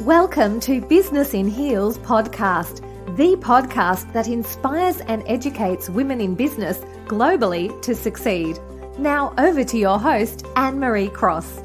Welcome to Business in Heels podcast, the podcast that inspires and educates women in business globally to succeed. Now, over to your host, Anne Marie Cross.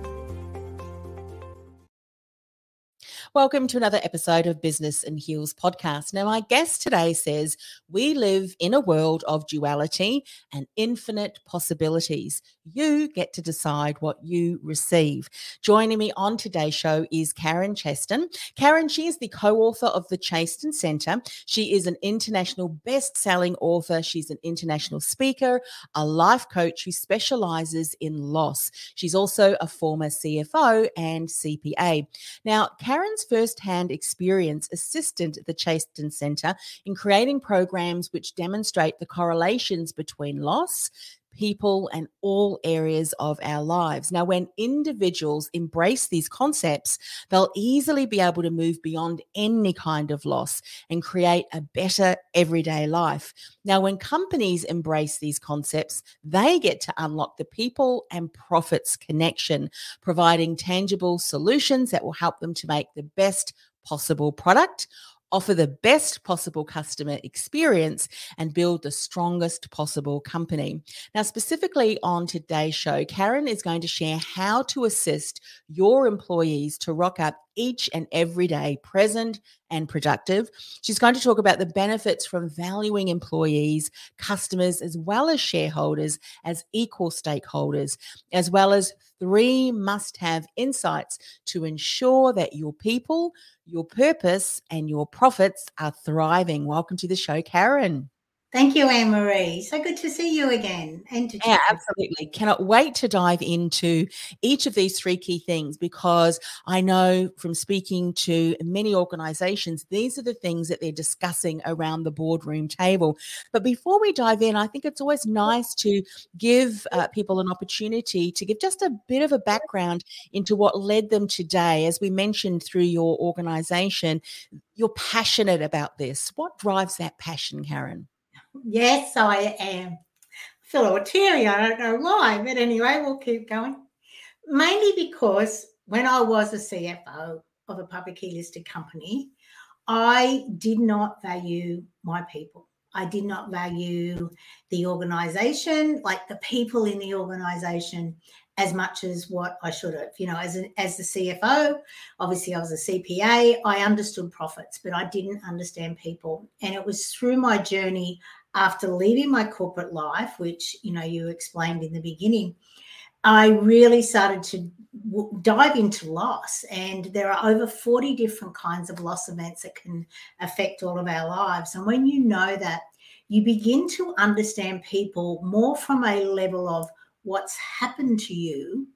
Welcome to another episode of Business in Heels podcast. Now, my guest today says we live in a world of duality and infinite possibilities. You get to decide what you receive. Joining me on today's show is Karen Chaston. Karen, she is the co author of the Chaston Center. She is an international best selling author. She's an international speaker, a life coach who specializes in loss. She's also a former CFO and CPA. Now, Karen's first-hand experience assisted the Chaston Center in creating programs which demonstrate the correlations between loss, people, and all areas of our lives. Now, when individuals embrace these concepts, they'll easily be able to move beyond any kind of loss and create a better everyday life. Now, when companies embrace these concepts, they get to unlock the people and profits connection, providing tangible solutions that will help them to make the best possible product offer the best possible customer experience and build the strongest possible company. Now, specifically on today's show, Karen is going to share how to assist your employees to rock up each and every day present and productive. She's going to talk about the benefits from valuing employees, customers, as well as shareholders as equal stakeholders, as well as three must have insights to ensure that your people, your purpose, and your profits are thriving. Welcome to the show, Karen. Thank you, Anne Marie. So good to see you again. And to yeah, absolutely. Cannot wait to dive into each of these three key things because I know from speaking to many organizations, these are the things that they're discussing around the boardroom table. But before we dive in, I think it's always nice to give uh, people an opportunity to give just a bit of a background into what led them today. As we mentioned through your organization, you're passionate about this. What drives that passion, Karen? Yes, I am. I feel a little teary. I don't know why, but anyway, we'll keep going. Mainly because when I was a CFO of a publicly listed company, I did not value my people. I did not value the organization, like the people in the organization, as much as what I should have. You know, as an, as the CFO, obviously I was a CPA. I understood profits, but I didn't understand people. And it was through my journey after leaving my corporate life, which you know you explained in the beginning, I really started to w- dive into loss. And there are over 40 different kinds of loss events that can affect all of our lives. And when you know that, you begin to understand people more from a level of what's happened to you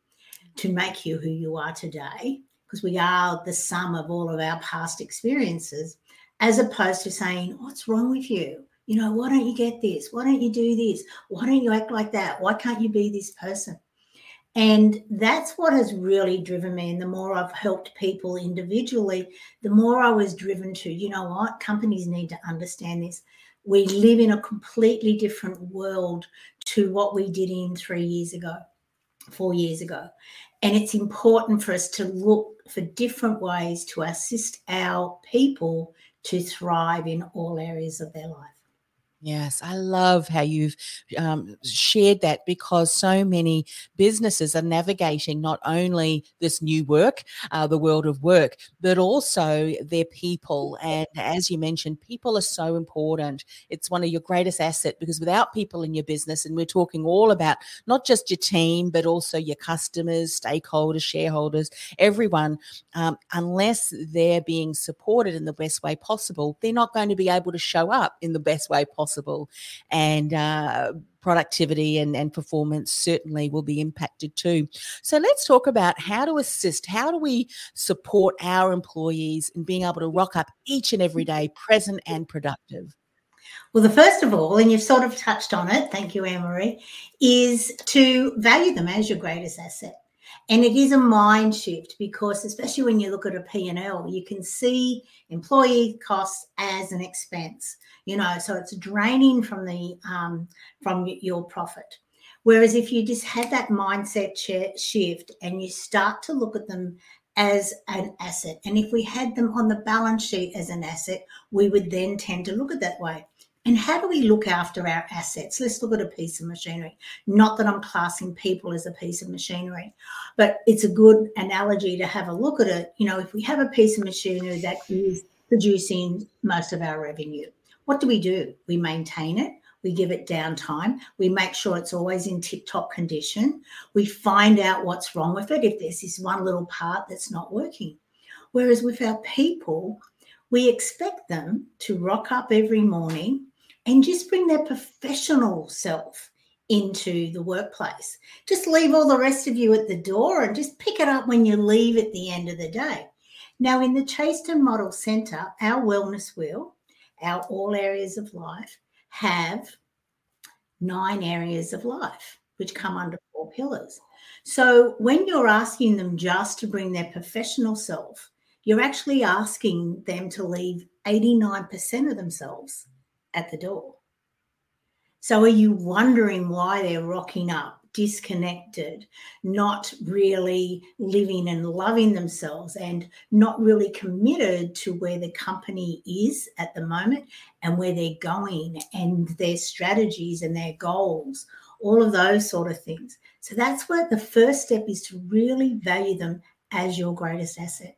to make you who you are today, because we are the sum of all of our past experiences, as opposed to saying, What's wrong with you? You know, why don't you get this? Why don't you do this? Why don't you act like that? Why can't you be this person? And that's what has really driven me. And the more I've helped people individually, the more I was driven to, you know what, companies need to understand this. We live in a completely different world to what we did in three years ago, four years ago. And it's important for us to look for different ways to assist our people to thrive in all areas of their life. Yes, I love how you've um, shared that because so many businesses are navigating not only this new work, uh, the world of work, but also their people. And as you mentioned, people are so important. It's one of your greatest assets because without people in your business, and we're talking all about not just your team, but also your customers, stakeholders, shareholders, everyone, um, unless they're being supported in the best way possible, they're not going to be able to show up in the best way possible possible. And uh, productivity and, and performance certainly will be impacted too. So let's talk about how to assist, how do we support our employees in being able to rock up each and every day, present and productive? Well, the first of all, and you've sort of touched on it, thank you, Anne Marie, is to value them as your greatest asset. And it is a mind shift because, especially when you look at a P&L, you can see employee costs as an expense. You know, so it's draining from the um, from your profit. Whereas if you just have that mindset shift and you start to look at them as an asset, and if we had them on the balance sheet as an asset, we would then tend to look at that way. And how do we look after our assets? Let's look at a piece of machinery. Not that I'm classing people as a piece of machinery, but it's a good analogy to have a look at it. You know, if we have a piece of machinery that is producing most of our revenue, what do we do? We maintain it. We give it downtime. We make sure it's always in tip top condition. We find out what's wrong with it if there's this one little part that's not working. Whereas with our people, we expect them to rock up every morning and just bring their professional self into the workplace. Just leave all the rest of you at the door and just pick it up when you leave at the end of the day. Now, in the Chaston Model Centre, our wellness wheel, our all areas of life, have nine areas of life, which come under four pillars. So when you're asking them just to bring their professional self, you're actually asking them to leave 89% of themselves at the door. So are you wondering why they're rocking up, disconnected, not really living and loving themselves, and not really committed to where the company is at the moment and where they're going and their strategies and their goals, all of those sort of things. So that's where the first step is to really value them as your greatest asset.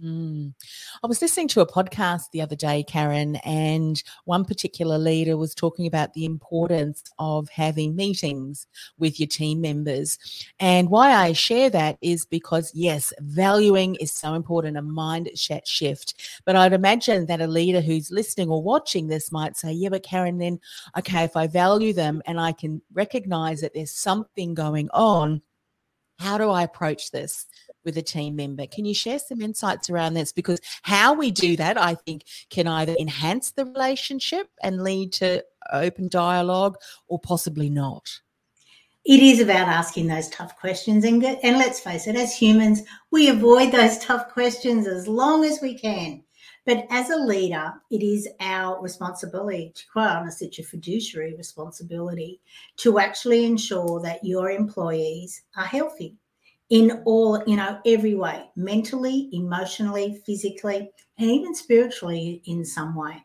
Mm. I was listening to a podcast the other day, Karen, and one particular leader was talking about the importance of having meetings with your team members. And why I share that is because, yes, valuing is so important, a mindset shift. But I'd imagine that a leader who's listening or watching this might say, yeah, but Karen, then, okay, if I value them and I can recognize that there's something going on, how do I approach this? With a team member. Can you share some insights around this? Because how we do that, I think, can either enhance the relationship and lead to open dialogue or possibly not. It is about asking those tough questions. And, and let's face it, as humans, we avoid those tough questions as long as we can. But as a leader, it is our responsibility, to quite honest, it's your fiduciary responsibility to actually ensure that your employees are healthy in all, you know, every way mentally, emotionally, physically, and even spiritually in some way.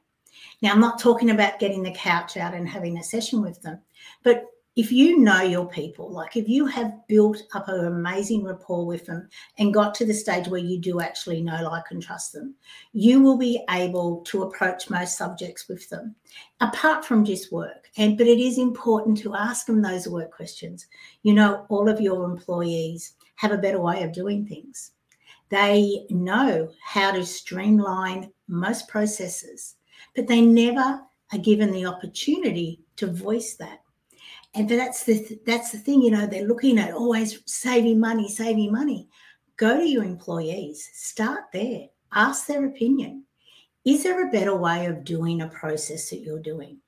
Now, I'm not talking about getting the couch out and having a session with them, but if you know your people, like if you have built up an amazing rapport with them and got to the stage where you do actually know, like, and trust them, you will be able to approach most subjects with them, apart from just work. And but it is important to ask them those work questions. You know, all of your employees have a better way of doing things. They know how to streamline most processes, but they never are given the opportunity to voice that. And that's the that's the thing, you know, they're looking at always saving money, saving money. Go to your employees, start there, ask their opinion. Is there a better way of doing a process that you're doing?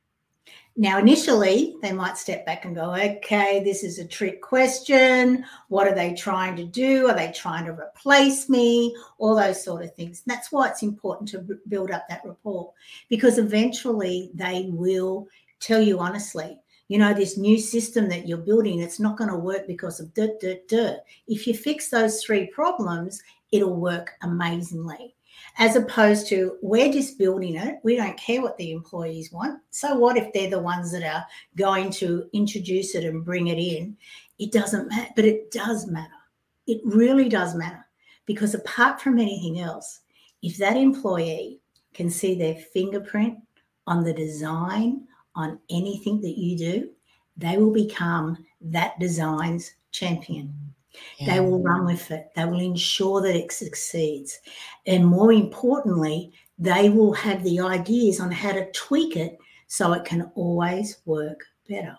Now, initially, they might step back and go, okay, this is a trick question. What are they trying to do? Are they trying to replace me? All those sort of things. And that's why it's important to build up that rapport because eventually they will tell you honestly, you know, this new system that you're building, it's not going to work because of dirt, dirt, dirt. If you fix those three problems, it'll work amazingly as opposed to we're just building it. We don't care what the employees want. So what if they're the ones that are going to introduce it and bring it in? It doesn't matter, but it does matter. It really does matter because apart from anything else, if that employee can see their fingerprint on the design, on anything that you do, they will become that design's champion. Yeah. They will run with it. They will ensure that it succeeds. And more importantly, they will have the ideas on how to tweak it so it can always work better.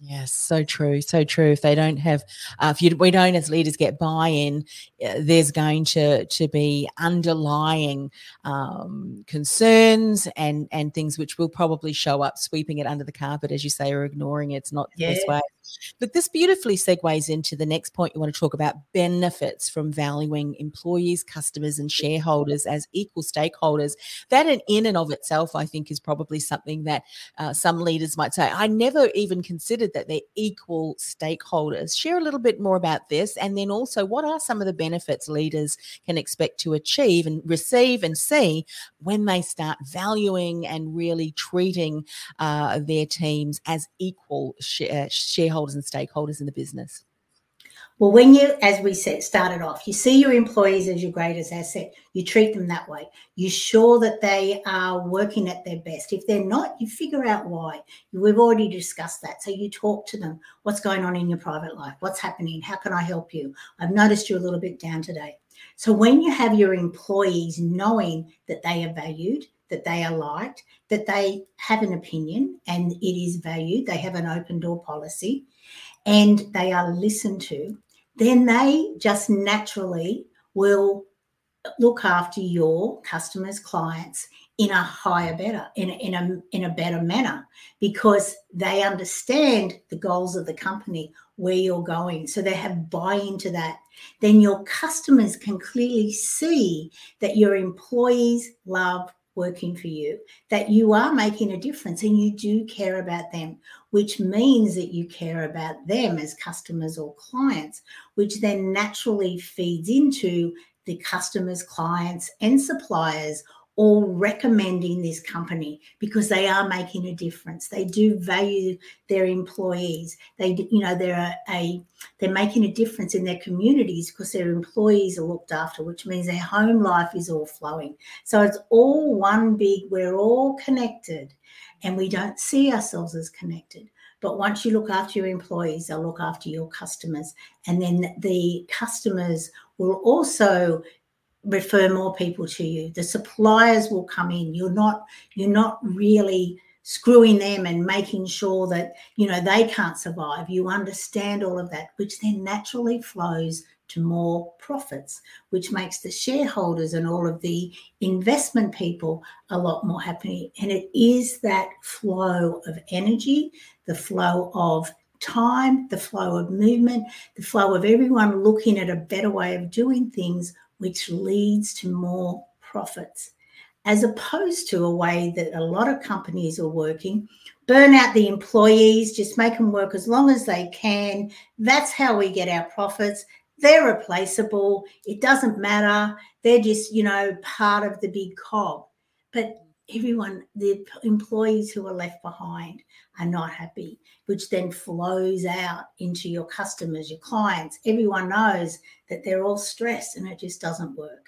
Yes, so true, so true. If they don't have, uh, if you, we don't as leaders get buy-in, uh, there's going to to be underlying um, concerns and and things which will probably show up, sweeping it under the carpet, as you say, or ignoring it. It's not yeah. the best way. But this beautifully segues into the next point you want to talk about: benefits from valuing employees, customers, and shareholders as equal stakeholders. That, in, in and of itself, I think, is probably something that uh, some leaders might say, "I never even considered." that they're equal stakeholders. Share a little bit more about this. And then also, what are some of the benefits leaders can expect to achieve and receive and see when they start valuing and really treating uh, their teams as equal sh- uh, shareholders and stakeholders in the business? Well, when you, as we said, started off, you see your employees as your greatest asset. You treat them that way. You sure that they are working at their best. If they're not, you figure out why. We've already discussed that. So you talk to them. What's going on in your private life? What's happening? How can I help you? I've noticed you're a little bit down today. So when you have your employees knowing that they are valued, that they are liked, that they have an opinion and it is valued, they have an open door policy, and they are listened to, then they just naturally will look after your customers, clients in a higher, better, in a, in a, in a better manner because they understand the goals of the company, where you're going. So they have buy into that. Then your customers can clearly see that your employees love working for you, that you are making a difference and you do care about them, which means that you care about them as customers or clients, which then naturally feeds into the customers, clients, and suppliers all recommending this company because they are making a difference. They do value their employees. They, you know, they're a, a they're making a difference in their communities because their employees are looked after, which means their home life is all flowing. So it's all one big. We're all connected, and we don't see ourselves as connected. But once you look after your employees, they'll look after your customers. And then the customers will also refer more people to you. The suppliers will come in. You're not you're not really screwing them and making sure that you know they can't survive. You understand all of that which then naturally flows to more profits which makes the shareholders and all of the investment people a lot more happy. And it is that flow of energy the flow of time the flow of movement the flow of everyone looking at a better way of doing things which leads to more profits, as opposed to a way that a lot of companies are working. Burn out the employees, just make them work as long as they can. That's how we get our profits. They're replaceable. It doesn't matter. They're just, you know, part of the big cog. But everyone, the employees who are left behind are not happy, which then flows out into your customers, your clients. Everyone knows that they're all stressed and it just doesn't work.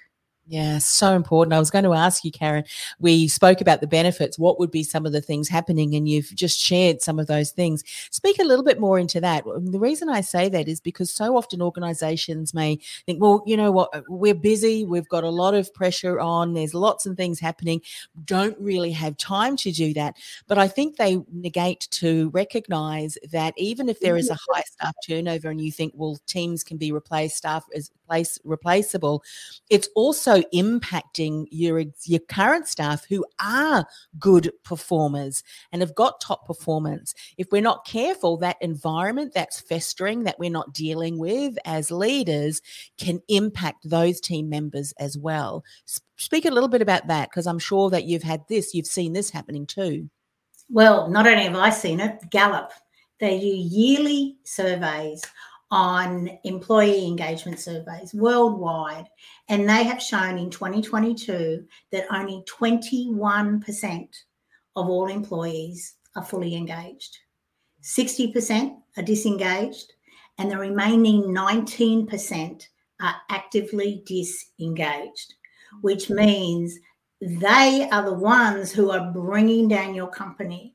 Yeah, so important. I was going to ask you, Karen. We spoke about the benefits. What would be some of the things happening? And you've just shared some of those things. Speak a little bit more into that. The reason I say that is because so often organizations may think, well, you know what, uh, we're busy, we've got a lot of pressure on, there's lots of things happening, don't really have time to do that. But I think they negate to recognize that even if there is a high staff turnover and you think, well, teams can be replaced, staff is place replaceable, it's also impacting your your current staff who are good performers and have got top performance. If we're not careful, that environment that's festering that we're not dealing with as leaders can impact those team members as well. Speak a little bit about that because I'm sure that you've had this, you've seen this happening too. Well, not only have I seen it, Gallup, they do yearly surveys on employee engagement surveys worldwide, and they have shown in 2022 that only 21% of all employees are fully engaged, 60% are disengaged, and the remaining 19% are actively disengaged, which means they are the ones who are bringing down your company.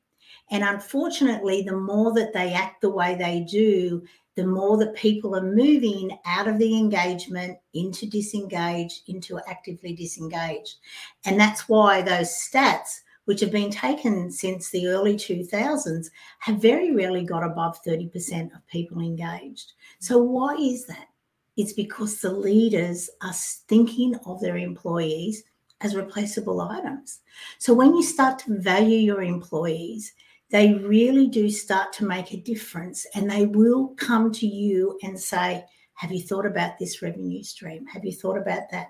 And unfortunately, the more that they act the way they do, the more that people are moving out of the engagement into disengage, into actively disengaged. And that's why those stats which have been taken since the early 2000s, have very rarely got above 30% of people engaged. So, why is that? It's because the leaders are thinking of their employees as replaceable items. So, when you start to value your employees, they really do start to make a difference and they will come to you and say, Have you thought about this revenue stream? Have you thought about that?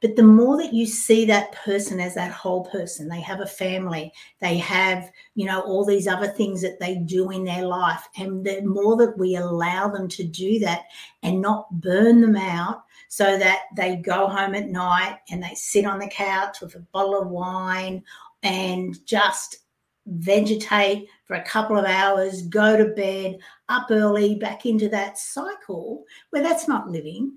But the more that you see that person as that whole person, they have a family, they have, you know, all these other things that they do in their life. And the more that we allow them to do that and not burn them out so that they go home at night and they sit on the couch with a bottle of wine and just vegetate for a couple of hours, go to bed, up early, back into that cycle where that's not living.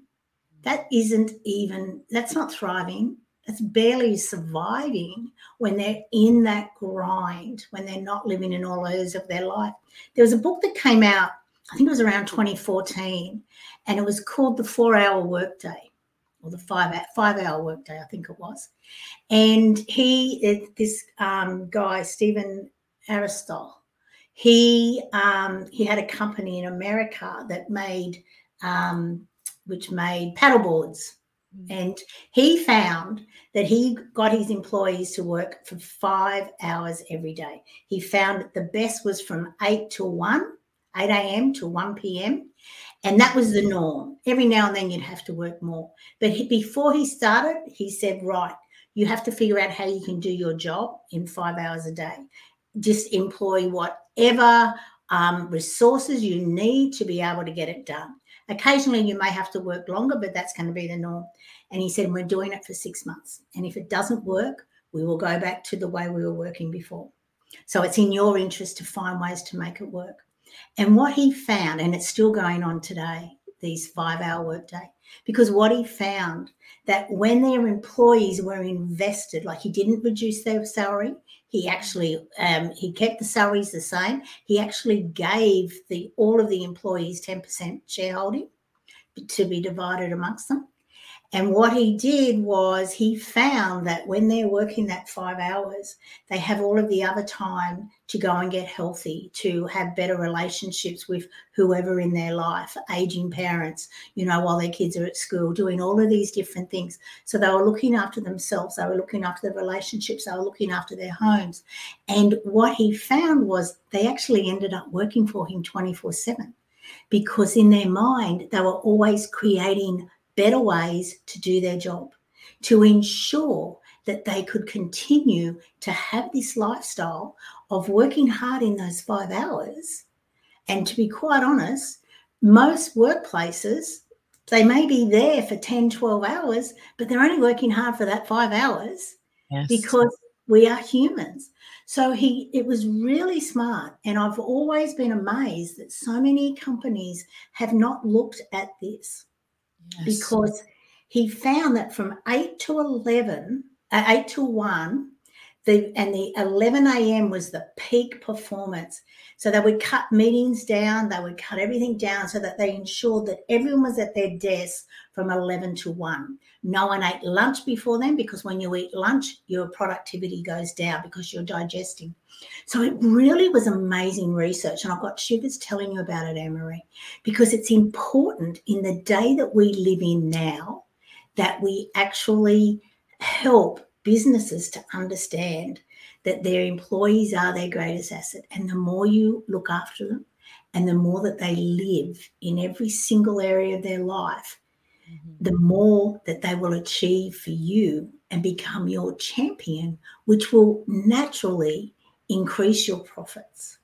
That isn't even that's not thriving. That's barely surviving when they're in that grind when they're not living in all areas of their life. There was a book that came out i think it was around 2014 and it was called the four hour workday or the five five hour workday i think it was and he this um, guy stephen Aarstol he um, he had a company in america that made um, which made paddleboards. Mm. And he found that he got his employees to work for five hours every day. He found that the best was from 8 to 1, 8 a.m. to 1 p.m. And that was the norm. Every now and then you'd have to work more. But he, before he started, he said, right, you have to figure out how you can do your job in five hours a day. Just employ whatever um, resources you need to be able to get it done. Occasionally, you may have to work longer, but that's going to be the norm. And he said, We're doing it for six months. And if it doesn't work, we will go back to the way we were working before. So it's in your interest to find ways to make it work. And what he found, and it's still going on today, these five hour workday, because what he found that when their employees were invested, like he didn't reduce their salary, he actually um, he kept the salaries the same. He actually gave the all of the employees ten percent shareholding to be divided amongst them. And what he did was he found that when they're working that five hours, they have all of the other time to go and get healthy, to have better relationships with whoever in their life, aging parents, you know, while their kids are at school, doing all of these different things. So they were looking after themselves, they were looking after their relationships, they were looking after their homes. And what he found was they actually ended up working for him 24 7 because in their mind, they were always creating better ways to do their job, to ensure that they could continue to have this lifestyle of working hard in those five hours. And to be quite honest, most workplaces, they may be there for 10, 12 hours, but they're only working hard for that five hours yes. because we are humans. So he it was really smart. And I've always been amazed that so many companies have not looked at this yes. because he found that from 8 to 11, uh, 8 to 1, the, and the 11 a.m. was the peak performance. So they would cut meetings down, they would cut everything down so that they ensured that everyone was at their desk from 11 to 1. No one ate lunch before then because when you eat lunch, your productivity goes down because you're digesting. So it really was amazing research. And I've got shivers telling you about it, Anne-Marie, because it's important in the day that we live in now that we actually help businesses to understand that their employees are their greatest asset. And the more you look after them and the more that they live in every single area of their life, mm-hmm. the more that they will achieve for you and become your champion, which will naturally increase your profits.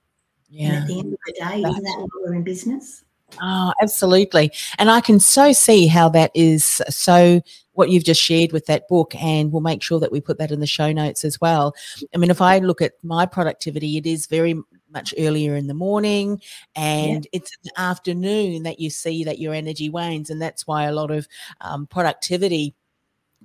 Yeah. And at the end of the day, That's isn't that what we're in business? Oh, absolutely. And I can so see how that is so what you've just shared with that book, and we'll make sure that we put that in the show notes as well. I mean, if I look at my productivity, it is very much earlier in the morning and yeah. it's in the afternoon that you see that your energy wanes. And that's why a lot of um, productivity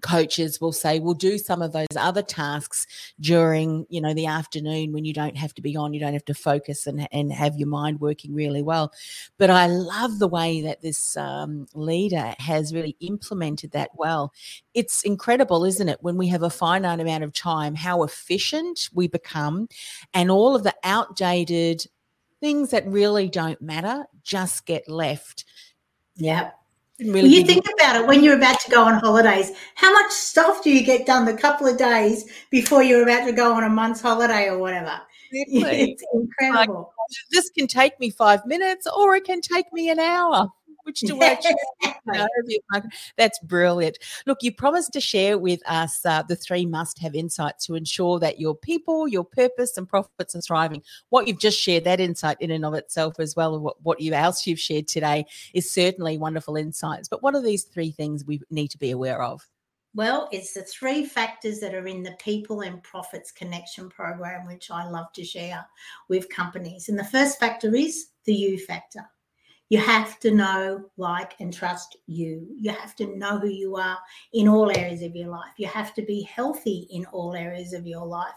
coaches will say we'll do some of those other tasks during you know the afternoon when you don't have to be on you don't have to focus and, and have your mind working really well. But i love the way that this um, leader has really implemented that well. It's incredible isn't it? When we have a finite amount of time how efficient we become and all of the outdated things that really don't matter just get left. Yeah Really you think about it when you're about to go on holidays. How much stuff do you get done the couple of days before you're about to go on a month's holiday or whatever? Exactly. It's incredible. Like, this can take me five minutes or it can take me an hour which direction that's brilliant. Look you promised to share with us uh, the three must have insights to ensure that your people your purpose and profits are thriving. What you've just shared that insight in and of itself as well what, what you else you've shared today is certainly wonderful insights. But what are these three things we need to be aware of? Well, it's the three factors that are in the People and Profits Connection program, which I love to share with companies. And the first factor is the U factor. You have to know, like, and trust you. You have to know who you are in all areas of your life. You have to be healthy in all areas of your life.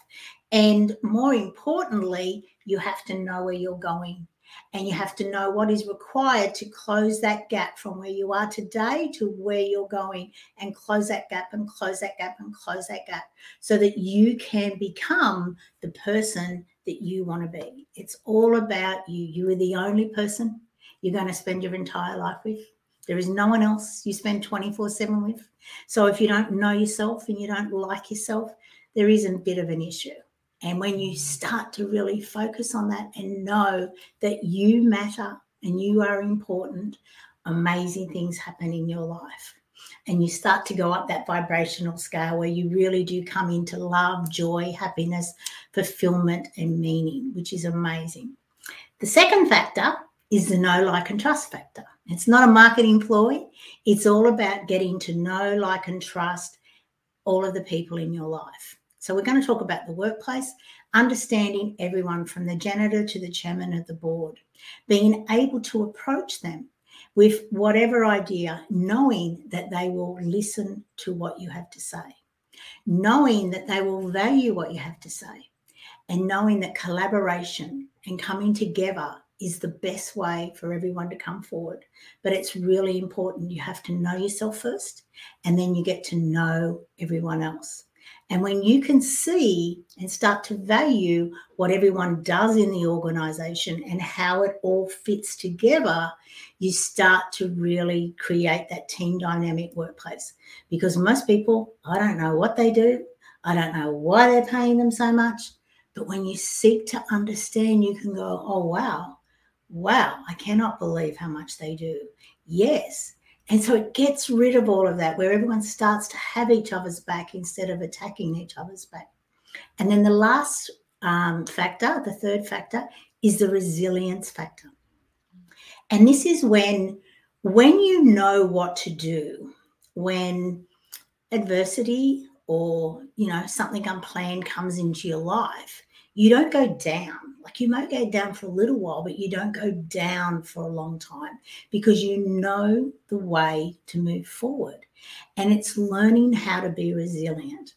And more importantly, you have to know where you're going. And you have to know what is required to close that gap from where you are today to where you're going, and close that gap and close that gap and close that gap so that you can become the person that you want to be. It's all about you. You are the only person you're going to spend your entire life with. There is no one else you spend 24 7 with. So if you don't know yourself and you don't like yourself, there is a bit of an issue. And when you start to really focus on that and know that you matter and you are important, amazing things happen in your life. And you start to go up that vibrational scale where you really do come into love, joy, happiness, fulfillment, and meaning, which is amazing. The second factor is the know, like, and trust factor. It's not a marketing ploy. It's all about getting to know, like, and trust all of the people in your life. So, we're going to talk about the workplace, understanding everyone from the janitor to the chairman of the board, being able to approach them with whatever idea, knowing that they will listen to what you have to say, knowing that they will value what you have to say, and knowing that collaboration and coming together is the best way for everyone to come forward. But it's really important. You have to know yourself first, and then you get to know everyone else. And when you can see and start to value what everyone does in the organization and how it all fits together, you start to really create that team dynamic workplace. Because most people, I don't know what they do, I don't know why they're paying them so much. But when you seek to understand, you can go, oh, wow, wow, I cannot believe how much they do. Yes. And so it gets rid of all of that, where everyone starts to have each other's back instead of attacking each other's back. And then the last um, factor, the third factor, is the resilience factor. And this is when, when you know what to do, when adversity or you know something unplanned comes into your life, you don't go down. Like you might go down for a little while, but you don't go down for a long time because you know the way to move forward. And it's learning how to be resilient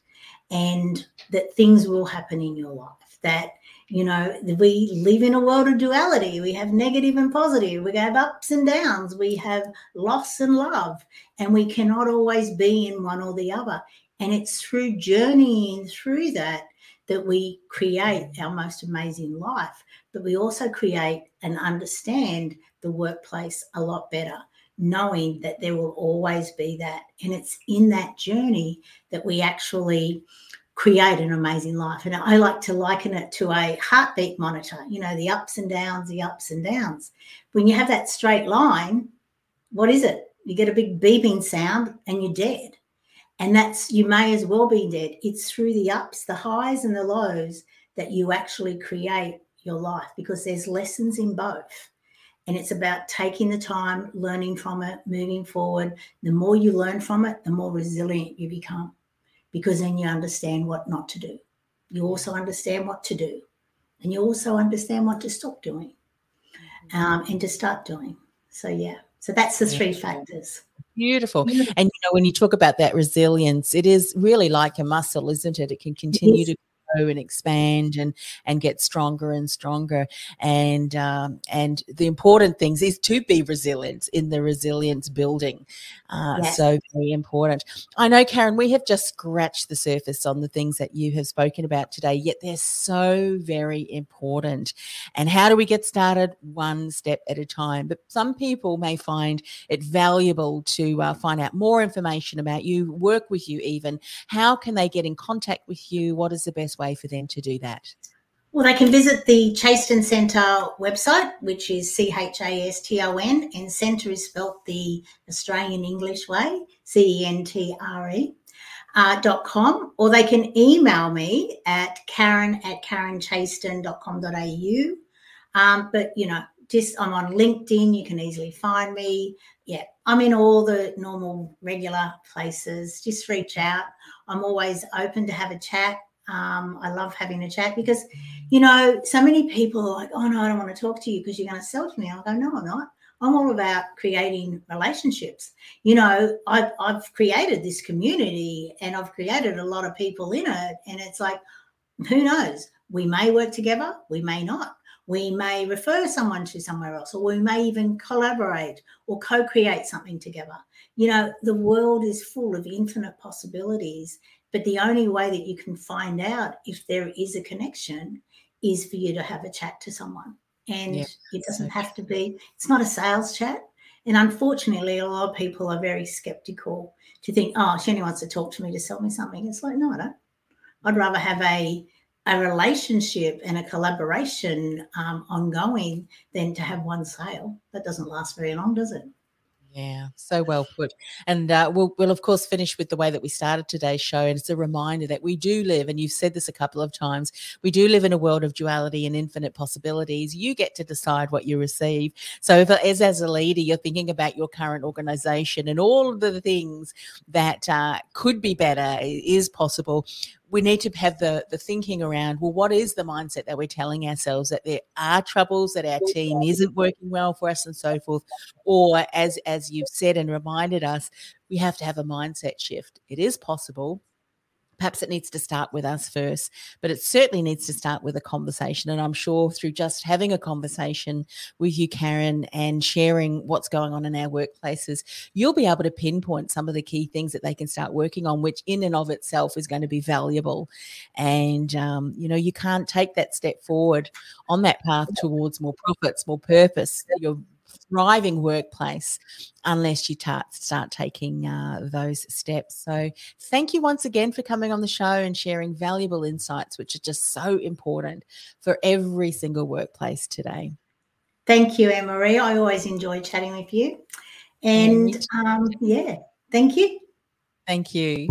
and that things will happen in your life. That, you know, we live in a world of duality. We have negative and positive. We have ups and downs. We have loss and love. And we cannot always be in one or the other. And it's through journeying through that that we create our most amazing life, but we also create and understand the workplace a lot better, knowing that there will always be that. And it's in that journey that we actually create an amazing life. And I like to liken it to a heartbeat monitor, you know, the ups and downs, the ups and downs. When you have that straight line, what is it? You get a big beeping sound and you're dead. And that's, you may as well be dead. It's through the ups, the highs, and the lows that you actually create your life because there's lessons in both. And it's about taking the time, learning from it, moving forward. The more you learn from it, the more resilient you become because then you understand what not to do. You also understand what to do. And you also understand what to stop doing mm-hmm. um, and to start doing. So, yeah. So that's the three factors. Beautiful. And you know, when you talk about that resilience, it is really like a muscle, isn't it? It can continue to grow and expand and and get stronger and stronger. And um, and the important things is to be resilient in the resilience building. Uh, yes. So very important. I know, Karen, we have just scratched the surface on the things that you have spoken about today, yet they're so very important. And how do we get started? One step at a time. But some people may find it valuable to uh, find out more information about you, work with you even. How can they get in contact with you? What is the best way for them to do that? Well, they can visit the Chaston Centre website, which is C H A S T O N, and centre is spelt the Australian English way, C E N T R E. Uh, dot com, or they can email me at karen at karenchaston.com.au. Um, but, you know, just I'm on LinkedIn, you can easily find me. Yeah, I'm in all the normal, regular places. Just reach out. I'm always open to have a chat. Um, I love having a chat because, you know, so many people are like, oh, no, I don't want to talk to you because you're going to sell to me. I go, no, I'm not. I'm all about creating relationships. You know, I've, I've created this community and I've created a lot of people in it. And it's like, who knows? We may work together, we may not. We may refer someone to somewhere else, or we may even collaborate or co create something together. You know, the world is full of infinite possibilities. But the only way that you can find out if there is a connection is for you to have a chat to someone. And yeah, it doesn't have to be, it's not a sales chat. And unfortunately, a lot of people are very skeptical to think, oh, she only wants to talk to me to sell me something. It's like, no, I don't. I'd rather have a a relationship and a collaboration um, ongoing than to have one sale. That doesn't last very long, does it? Yeah, so well put. And uh, we'll, we'll, of course, finish with the way that we started today's show. And it's a reminder that we do live, and you've said this a couple of times, we do live in a world of duality and infinite possibilities. You get to decide what you receive. So, if as, as a leader, you're thinking about your current organization and all of the things that uh, could be better, is possible, we need to have the the thinking around well what is the mindset that we're telling ourselves that there are troubles that our team isn't working well for us and so forth? Or as as you've said and reminded us we have to have a mindset shift. It is possible perhaps it needs to start with us first, but it certainly needs to start with a conversation. And I'm sure through just having a conversation with you, Karen, and sharing what's going on in our workplaces, you'll be able to pinpoint some of the key things that they can start working on, which in and of itself is going to be valuable. And, um, you know, you can't take that step forward on that path towards more profits, more purpose. You're thriving workplace unless you start taking uh, those steps. So, thank you once again for coming on the show and sharing valuable insights, which are just so important for every single workplace today. Thank you, Anne Marie. I always enjoy chatting with you. And um, yeah thank you. Thank you.